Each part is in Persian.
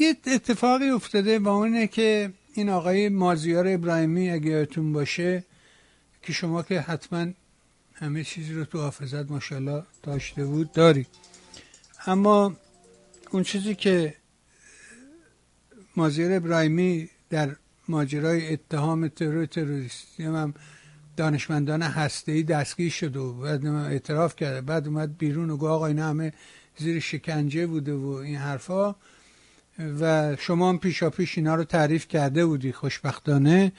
یه اتفاقی افتاده با اونه که این آقای مازیار ابراهیمی اگه یادتون باشه که شما که حتما همه چیزی رو تو حافظت ماشاءالله داشته بود داری. اما اون چیزی که مازیار ابراهیمی در ماجرای اتهام ترور تروریستی هم دانشمندان هسته دستگیر شده و بعد اعتراف کرده بعد اومد بیرون و گفت آقا اینا همه زیر شکنجه بوده و این حرفا. و شما هم پیشا پیش اینا رو تعریف کرده بودی خوشبختانه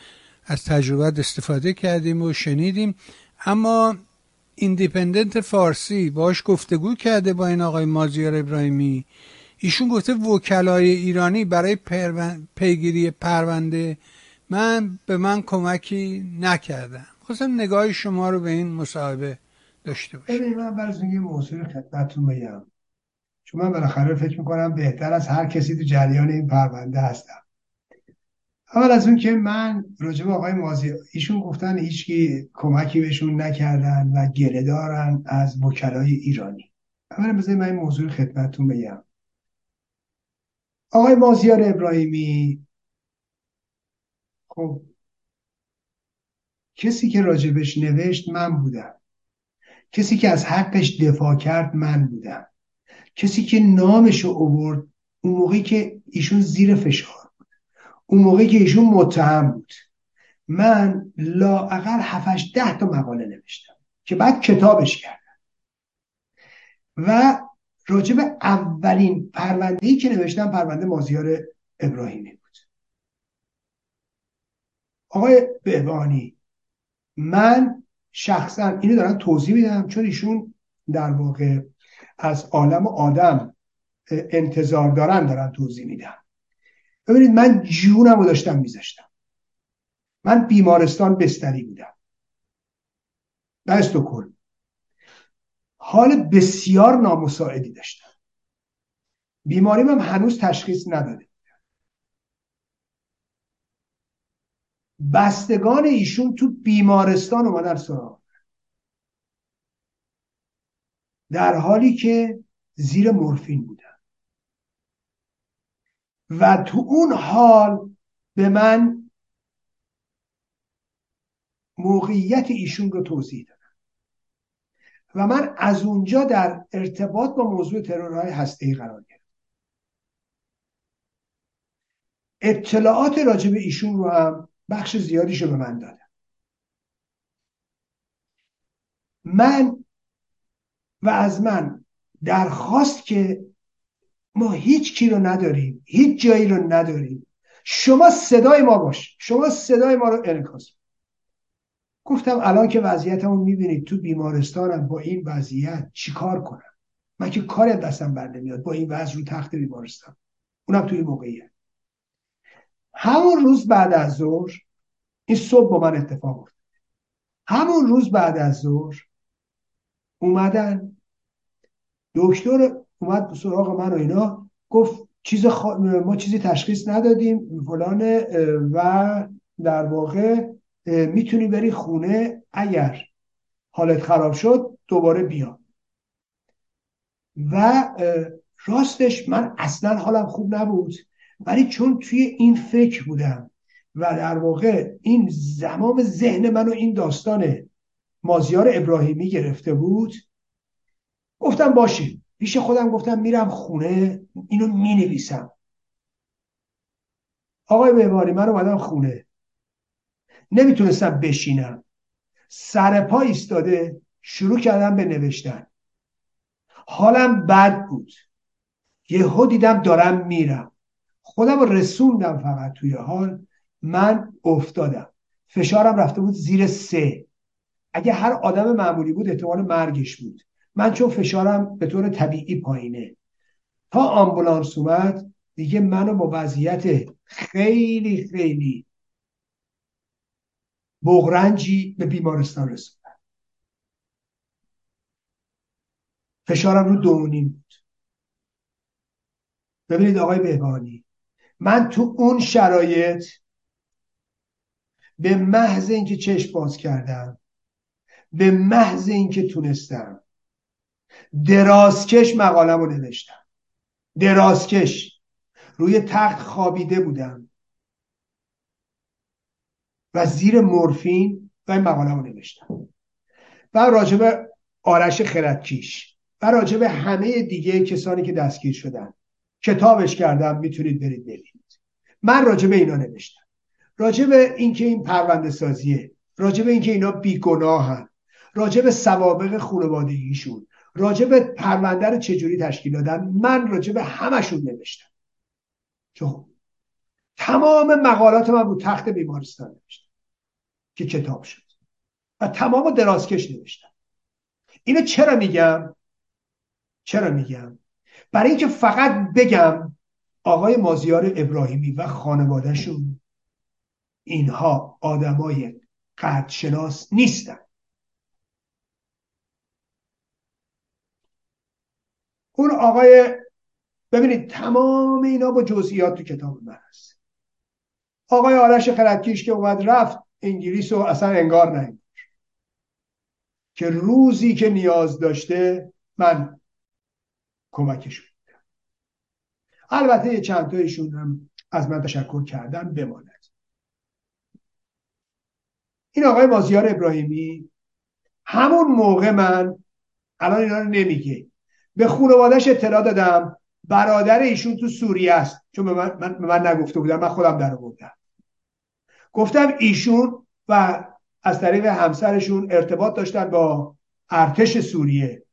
از تجربت استفاده کردیم و شنیدیم. اما ایندیپندنت فارسی باش گفتگو کرده با این آقای مازیار ابراهیمی. ایشون گفته وکلای ایرانی برای پیگیری پرونده من به من کمکی نکردم خواستم نگاه شما رو به این مصاحبه داشته باشم. من برای یه موضوع خدمتتون بگم چون من بالاخره فکر می‌کنم بهتر از هر کسی تو جریان این پرونده هستم. اول از اون که من راجب آقای مازی ایشون گفتن هیچکی کمکی بهشون نکردن و گله دارن از وکلای ایرانی. اولا بذارید من این موضوع خدمتتون بگم. آقای مازیار ابراهیمی خب کسی که راجبش نوشت من بودم. کسی که از حقش دفاع کرد من بودم. کسی که نامش رو اوورد اون موقعی که ایشون زیر فشار بود. اون موقعی که ایشون متهم بود. من لااقل هفتش ده تا مقاله نوشتم که بعد کتابش کردم. و راجب اولین پرونده ای که نوشتم پرونده مازیار ابراهیمی بود. آقای بهبانی من شخصا اینو دارم توضیح میدم چون ایشون در واقع از عالم آدم انتظار دارن دارن توضیح میدم ببینید من جونم رو داشتم میذاشتم. من بیمارستان بستری بودم. در استوکل حال بسیار نامساعدی داشتم. بیماریم هم هنوز تشخیص نداده بستگان ایشون تو بیمارستان اومدن سراغ. در حالی که زیر مورفین بودن. و تو اون حال به من موقعیت ایشون رو توضیح دادن. و من از اونجا در ارتباط با موضوع ترورهای هسته قرار گرفتم. اطلاعات راجع به ایشون رو هم بخش زیادیشو به من دادن. من و از من درخواست که ما هیچ کی رو نداریم هیچ جایی رو نداریم. شما صدای ما باش شما صدای ما رو انعکاس گفتم الان که وضعیتمو می‌بینید تو بیمارستانم با این وضعیت چیکار کنم؟ من که کار دستم بر نمیاد با این وضع رو تخت بیمارستان. اونم توی موقعیت. همون روز بعد از ظهر این صبح با من اتفاق افتاد. همون روز بعد از ظهر اومدن دکتر اومد سراغ من و اینا گفت چیز ما چیزی تشخیص ندادیم فلانه و در واقع می‌تونی بری خونه اگر حالت خراب شد دوباره بیا. و راستش من اصلا حالم خوب نبود ولی چون توی این فکر بودم و در واقع این زمام ذهن منو این داستان مازیار ابراهیمی گرفته بود گفتم باشه. پیش خودم گفتم میرم خونه اینو می‌نویسم. آقای بهبانی من اومدم خونه. نمی‌تونستم بشینم. سر پا ایستاده شروع کردم به نوشتن. حالم بد بود. یهو دیدم دارم میرم. خودم رسوندم فقط توی حال. من افتادم. فشارم رفته بود زیر سه. اگه هر آدم معمولی بود احتمال مرگش بود. من چون فشارم به طور طبیعی پایینه. تا آمبولانس اومد دیگه منو با وضعیت خیلی خیلی بغرنجی به بیمارستان رسوندن. فشارم رو دونیم بود. ببینید آقای بهبانی من تو اون شرایط به محض اینکه چشم باز کردم به محض اینکه تونستم درازکش مقالم رو نوشتم. درازکش. روی تخت خوابیده بودم. و زیر مورفین و این مقاله رو نوشتم. و راجب آرش خردکیش. و راجب همه دیگه کسانی که دستگیر شدن. کتابش کردم می‌تونید برید ببینید. من راجب اینا نوشتم. راجب اینکه این پرونده سازیه. راجب اینکه اینا بیگناهن. راجب سوابق خانوادگیشون. راجب پرونده رو چجوری تشکیل دادن؟ من راجب همشون نوشتم. چون تمام مقالات من رو تخت بیمارستان نوشتم که کتاب شد. و تمام درازکش نوشتم. اینو چرا میگم؟ چرا میگم؟ برای اینکه فقط بگم آقای مازیار ابراهیمی و خانوادهشون اینها آدمای قدرشناس نیستن. اون آقای ببینید تمام اینا با جزئیات تو کتاب من هست. آقای آرش خردکیش که اومد رفت انگلیس و اصلا انگار نه که روزی که نیاز داشته من کمکش بودم البته چند تایشون هم از من تشکر کردن بماند. این آقای مازیار ابراهیمی همون موقع من الان اینا رو نمیگه. به خانوادش اطلاع دادم. برادر ایشون تو سوریه است. چون به من, من, من نگفته بودم من خودم در بودم گفتم ایشون و از طریق همسرشون ارتباط داشتن با ارتش سوریه.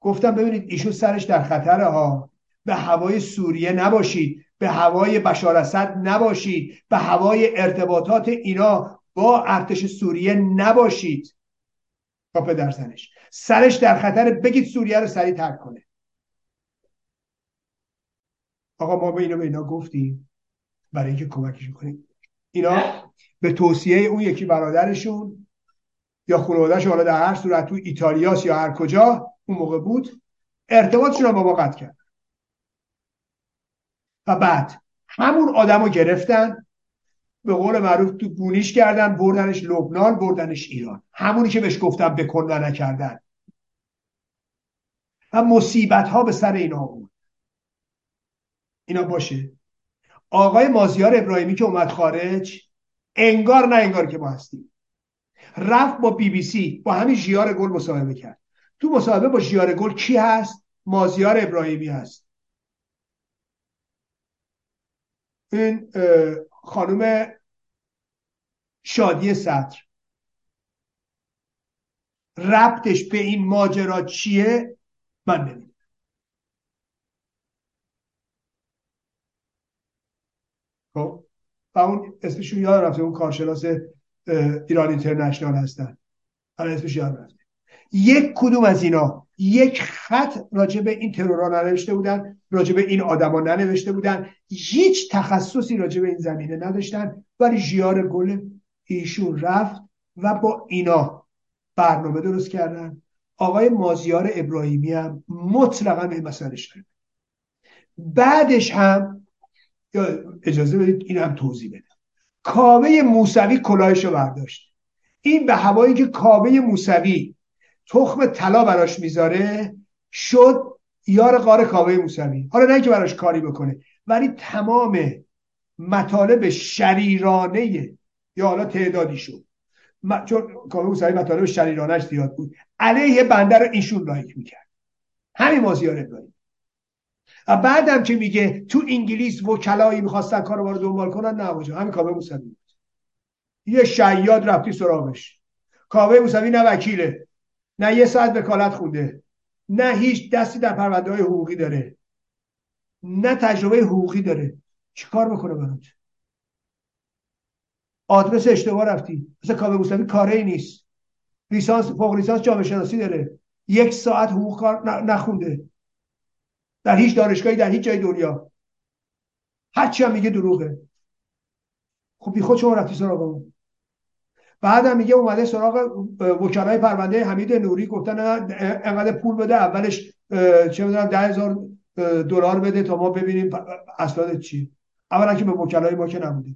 گفتم ببینید ایشون سرش در خطر ها. به هوای سوریه نباشید. به هوای بشار اسد نباشید. به هوای ارتباطات اینا با ارتش سوریه نباشید. با پدر زنش. سرش در خطر بگید سوریه رو سریع ترک کنه. آقا ما به اینا به اینا گفتیم برای اینکه کمکشون کنیم. اینا به توصیه اون یکی برادرشون یا خانوادهش حالا در هر صورت تو ایتالیاس یا هر کجا اون موقع بود ارتباطشون رو با ما قطع کرد. و بعد همون آدم رو گرفتن به قول معروف تو گونیش کردن بردنش لبنان بردنش ایران. همونی که بهش گفتم بکن و نکردن. و مصیبت ها به سر اینا بود اینا باشه. آقای مازیار ابراهیمی که اومد خارج انگار نه انگار که ما هستیم. رفت با بی بی سی با همین جیار گل مصاحبه کرد. تو مصاحبه با جیار گل کی هست؟ مازیار ابراهیمی هست. این خانم شادی سطر ربطش به این ماجرا چیه؟ من نمی‌دونم. خب و اون اسمشون یاد رفته اون کارشناس ایران اینترنشنال هستن. حالا اسمش یاد رفته. یک کدوم از اینا یک خط راجع به این ترورا ننوشته بودن راجع به این آدما ننوشته بودن. هیچ تخصصی راجع به این زمینه نداشتن ولی جیار گل ایشون رفت و با اینا برنامه درست کردن. آقای مازیار ابراهیمی هم مطلقا به مسئله شده بعدش هم اجازه بدید این هم توضیح بده کاوه موسوی کلاهش رو برداشت. این به هوایی که کاوه موسوی تخم طلا براش می‌ذاره شد یار قار کاوه موسوی. حالا نه که براش کاری بکنه ولی تمام مطالب شریرانه یا حالا تعدادی شد. چون کاوه موسوی مطالب شریرانش زیاد بود. علیه بنده رو ایشون لایک می‌کرد. همین مازیار ابراهیم و بعدم که میگه تو انگلیس وکلایی می‌خواستن کارو رو دنبال کنن نه همین کاوه موسوی بود. یه شیاد رفتی سراغش. کاوه موسوی نه وکیله نه یه ساعت وکالت خونده نه هیچ دستی در پرونده های حقوقی داره نه تجربه حقوقی داره. چیکار بکنه برات؟ آدرس اشتباه رفتی. مثل کاوه کاره ای نیست. لیسانس فوق لیسانس جامعه شناسی داره. یک ساعت حقوق کار نخونده. در هیچ دانشگاهی در هیچ جای دنیا. هرچی هم میگه دروغه. خب بی خود شما رفتی سراغ اون بعد میگه اومده سراغ وکلای پرونده حمید نوری. گفتن انقدر پول بده اولش چه می‌دونم ده هزار دلار بده تا ما ببینیم اسناد چی اولا که به وکلای ما که نبوده.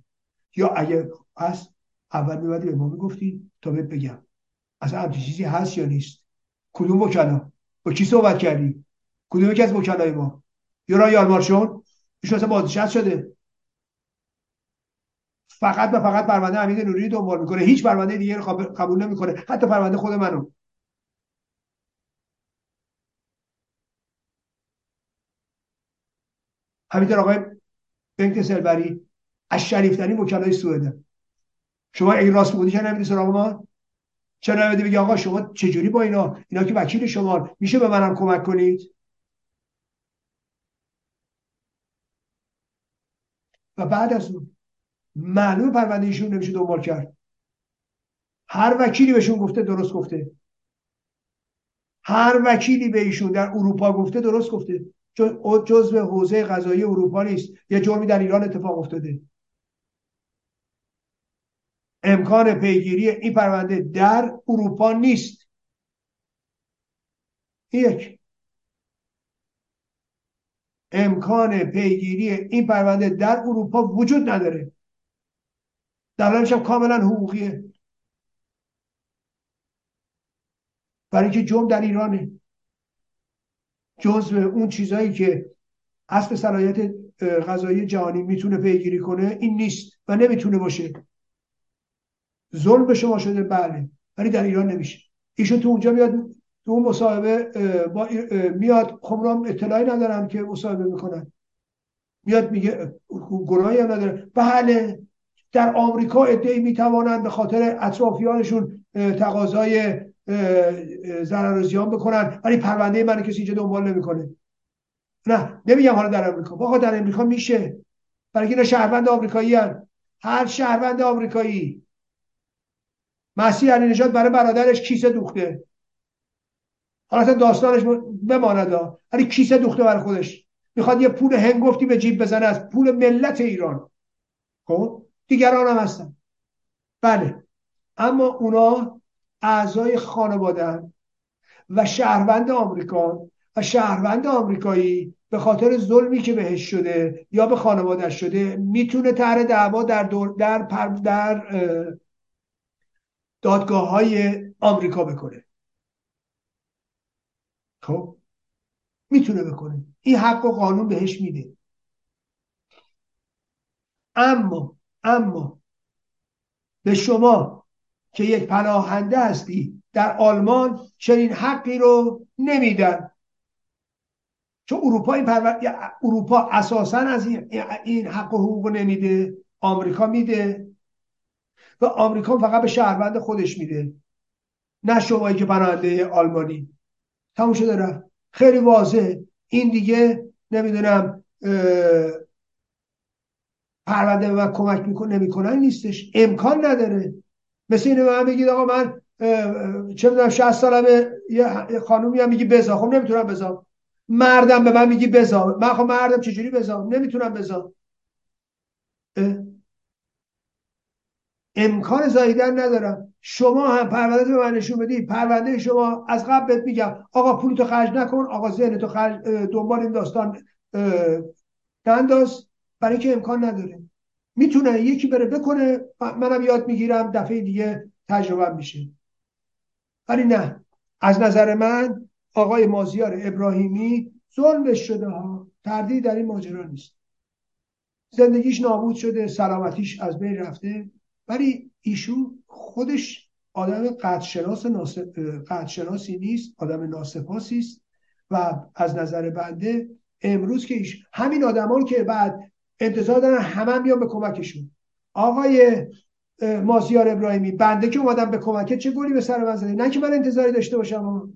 یا اگه هست اول میبادی به ما می‌گفتی تا بهت بگم. اصلا همچین چیزی هست یا نیست؟ کدوم وکلا؟ با کی صحبت کردی؟ کدوم یکی از وکلای ما؟ یورا یالمارشون ایشون اصلا بازنشسته شده. فقط و فقط پرونده حمید نوری دنبال می‌کنه. هیچ پرونده دیگه رو قبول نمی‌کنه. حتی پرونده خود منو. همینطور آقای بنک سلبری از شریفترین وکلای سوئده شما اگه راست بودی چرا نمیدی سراغ ما؟ چرا نمیدی بگی آقا شما چجوری با اینا؟ اینا که وکیل شما میشه به منم کمک کنید؟ و بعد از اون معلوم پرونده ایشون نمیشه دنبال کرد. هر وکیلی بهشون گفته درست گفته. هر وکیلی به ایشون در اروپا گفته درست گفته. جزء حوزه قضایی اروپا نیست. یه جرمی در ایران اتفاق افتاده. امکان پیگیری این پرونده در اروپا نیست. یک. امکان پیگیری این پرونده در اروپا وجود نداره. دلایلش هم کاملا حقوقیه. برای اینکه جرم در ایرانه. جزء اون چیزهایی که اصل صلاحیت غذایی جهانی می‌تونه پیگیری کنه این نیست و نمی‌تونه باشه. ظلم به شما شده بله ولی در ایران نمیشه. ایشون تو اونجا میاد تو اون مصاحبه با میاد. خب اطلاعی ندارم که مصاحبه می‌کنن. میاد میگه گناهی هم نداره. بله در آمریکا ادعی می‌توانند به خاطر اطرافیانشون تقاضای ضرر و زیان بکنن ولی پرونده من کسی اینجا دنبال نمی‌کنه. نه نمیگم حالا در آمریکا. واقعا در آمریکا میشه. برای اینا شهروند آمریکایی. هر شهروند آمریکایی مسیح علی نجات برای برادرش کیسه دوخته. حالا داستانش بماند ولی کیسه دوخته برای خودش. می‌خواد یه پول هنگفتی به جیب بزنه از پول ملت ایران. خب؟ دیگران هم هستن. بله. اما اونا اعضای خانواده و شهروند آمریکا و شهروند آمریکایی به خاطر ظلمی که بهش شده یا به خانواده شده می‌تونه طرح دعوا در دور در در دادگاه های آمریکا بکنه. خب؟ می‌تونه بکنه. این حق و قانون بهش میده. اما اما به شما که یک پناهنده هستی در آلمان چنین حقی رو نمیدن. چون اروپا این اروپا اساسا از این, حق و حقوق نمیده آمریکا میده. و آمریکا فقط به شهروند خودش میده. نه شمایی که پناهنده آلمانی. تموم شده رفت. خیلی واضح این دیگه نمی‌دونم پرونده به من کمک می‌کنه نمی‌کنن نیستش. امکان نداره. مثل اینه من بگید آقا من چه می‌دونم 60 سالمه یه خانومی هم میگی بزا. خب نمی‌تونم بزا. مردم به من میگی بزا. من خب مردم چجوری بزا؟ نمی‌تونم بزا. امکان زاییدن ندارم. شما هم پرونده به من نشون بدی پرونده شما از قبل بهت میگم. آقا پول تو خرج نکن. آقا ذهن تو خرج دنبال این داستان ننداز. برای که امکان نداره. می‌تونه یکی بره بکنه. منم یاد می‌گیرم دفعه دیگه تجربه میشه. ولی نه. از نظر من آقای مازیار ابراهیمی ظلمش شده ها. تردید در این ماجرا نیست. زندگیش نابود شده. سلامتیش از بین رفته. ولی ایشون خودش آدم قدشناس قدشناسی نیست آدم ناسپاسی است. و از نظر بنده امروز که ایش همین آدمان که بعد انتظار دارن همه هم بیان به کمکشون. آقای مازیار ابراهیمی بنده که اومدم به کمکت چه گلی به سر من زدی نه که من انتظاری داشته باشم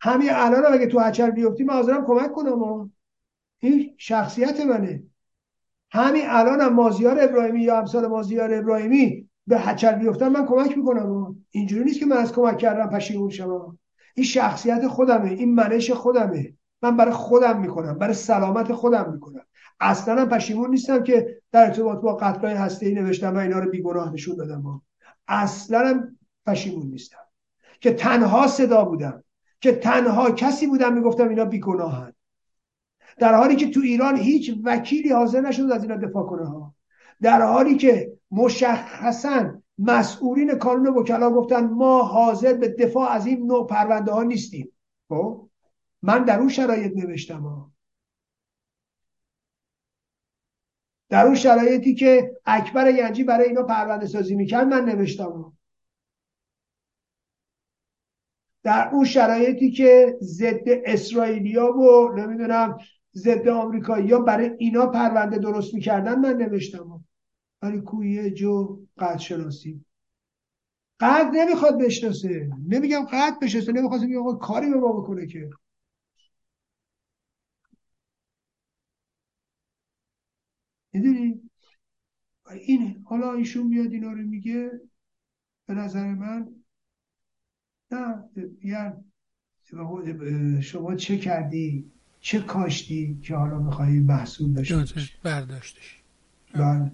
همین الان اگه تو هچل بیفتی من حاضرم کمک کنم این شخصیت منه. همین الان هم مازیار ابراهیمی یا امثال مازیار ابراهیمی به هچل بیفتن من کمک می‌کنم. اینجوری نیست که من از کمک کردم پشیمون شما این شخصیت خودمه این منش خودمه. من برای خودم می‌کنم برای سلامت خودم می‌کنم. اصلا پشیمون نیستم که در ارتباط با قتلای هسته ای نوشتم و اینا رو بیگناه نشون دادم. اصلا پشیمون نیستم. که تنها صدا بودم. که تنها کسی بودم می‌گفتم اینا بیگناهن. در حالی که تو ایران هیچ وکیلی حاضر نشد از اینا دفاع کنه. ها در حالی که مشخصا مسئولین کانون وکلا گفتن ما حاضر به دفاع از این نوع پرونده ها نیستیم. خب؟ من در اون شرایط نوشتم. ها در اون شرایطی که اکبر ینجی برای اینا پرونده سازی می‌کرد من نوشتم. در اون شرایطی که ضد اسرائیلیا و نمی‌دونم ضد آمریکایی برای اینا پرونده درست می‌کردن من نوشتم. ولی کویه جو قد شناسی. قد نمی‌خواد بشناسه. نمیگم قد بشناسه نمی‌خواد بگم آقا کاری به ما بکنه که. می‌دونی؟ اینه. حالا ایشون میاد اینا رو میگه به نظر من. نه یعنی شما چه کردی؟ چه کاشتی که حالا میخوایی محصول داشته برداشتش. بله.